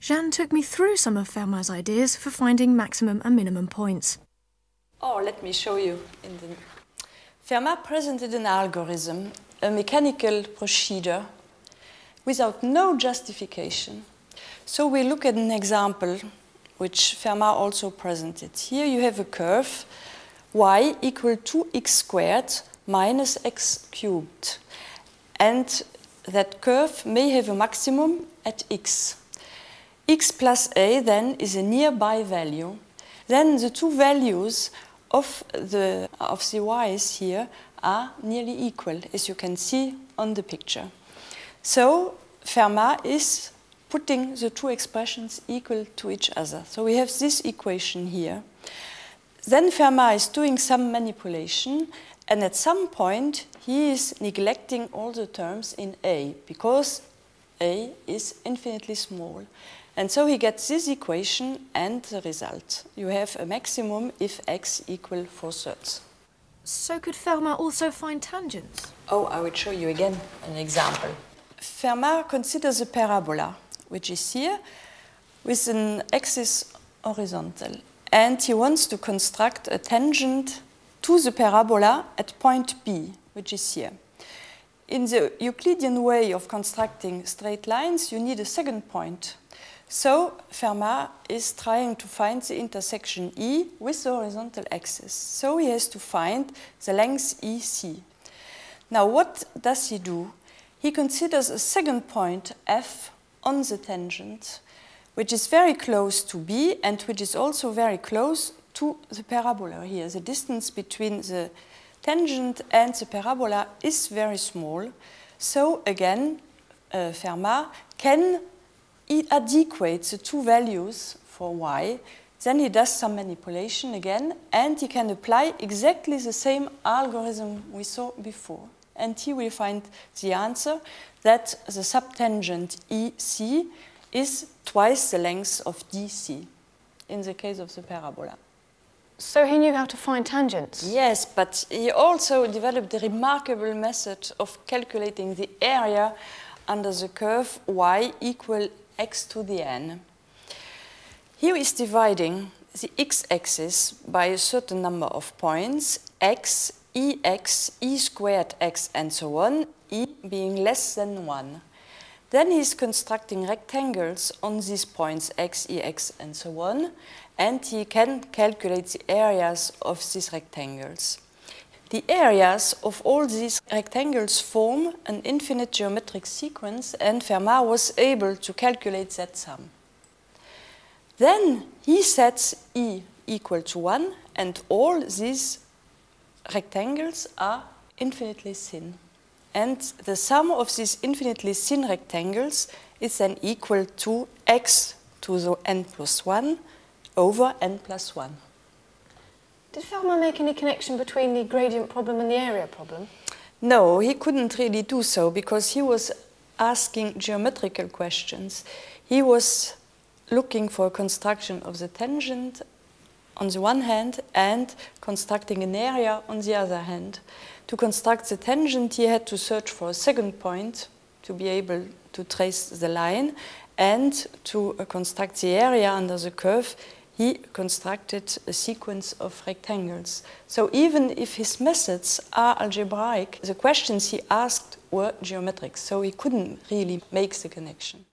Jeanne took me through some of Fermat's ideas for finding maximum and minimum points. Oh, let me show you. The... Fermat presented an algorithm, a mechanical procedure, without no justification. So we look at an example which Fermat also presented. Here you have a curve y equal to x squared minus x cubed. And that curve may have a maximum at x. x plus a then is a nearby value. Then the two values of the, of the y's here are nearly equal, as you can see on the picture. So Fermat is putting the two expressions equal to each other. So we have this equation here. Then Fermat is doing some manipulation, and at some point he is neglecting all the terms in A, because A is infinitely small. And so he gets this equation and the result. You have a maximum if x equal 4 thirds. So could Fermat also find tangents? Oh, I will show you again an example. Fermat considers a parabola, which is here, with an axis horizontal and he wants to construct a tangent to the parabola at point B, which is here. In the Euclidean way of constructing straight lines, you need a second point. So Fermat is trying to find the intersection E with the horizontal axis. So he has to find the length EC. Now what does he do? He considers a second point F on the tangent which is very close to B and which is also very close to the parabola here. The distance between the tangent and the parabola is very small. So again, uh, Fermat can adequate the two values for y. Then he does some manipulation again, and he can apply exactly the same algorithm we saw before. And he will find the answer that the subtangent EC is twice the length of DC in the case of the parabola. So he knew how to find tangents? Yes, but he also developed the remarkable method of calculating the area under the curve y equal x to the n. Here is dividing the x-axis by a certain number of points, x, ex, e squared x, and so on, e being less than 1. Then he's constructing rectangles on these points x, ex, and so on, and he can calculate the areas of these rectangles. The areas of all these rectangles form an infinite geometric sequence, and Fermat was able to calculate that sum. Then he sets E equal to 1, and all these rectangles are infinitely thin. And the sum of these infinitely thin rectangles is then equal to x to the n plus 1 over n plus 1. Did Fermat make any connection between the gradient problem and the area problem? No, he couldn't really do so because he was asking geometrical questions. He was looking for a construction of the tangent on the one hand and constructing an area on the other hand. To construct the tangent, he had to search for a second point to be able to trace the line and to uh, construct the area under the curve, he constructed a sequence of rectangles. So even if his methods are algebraic, the questions he asked were geometric, so he couldn't really make the connection.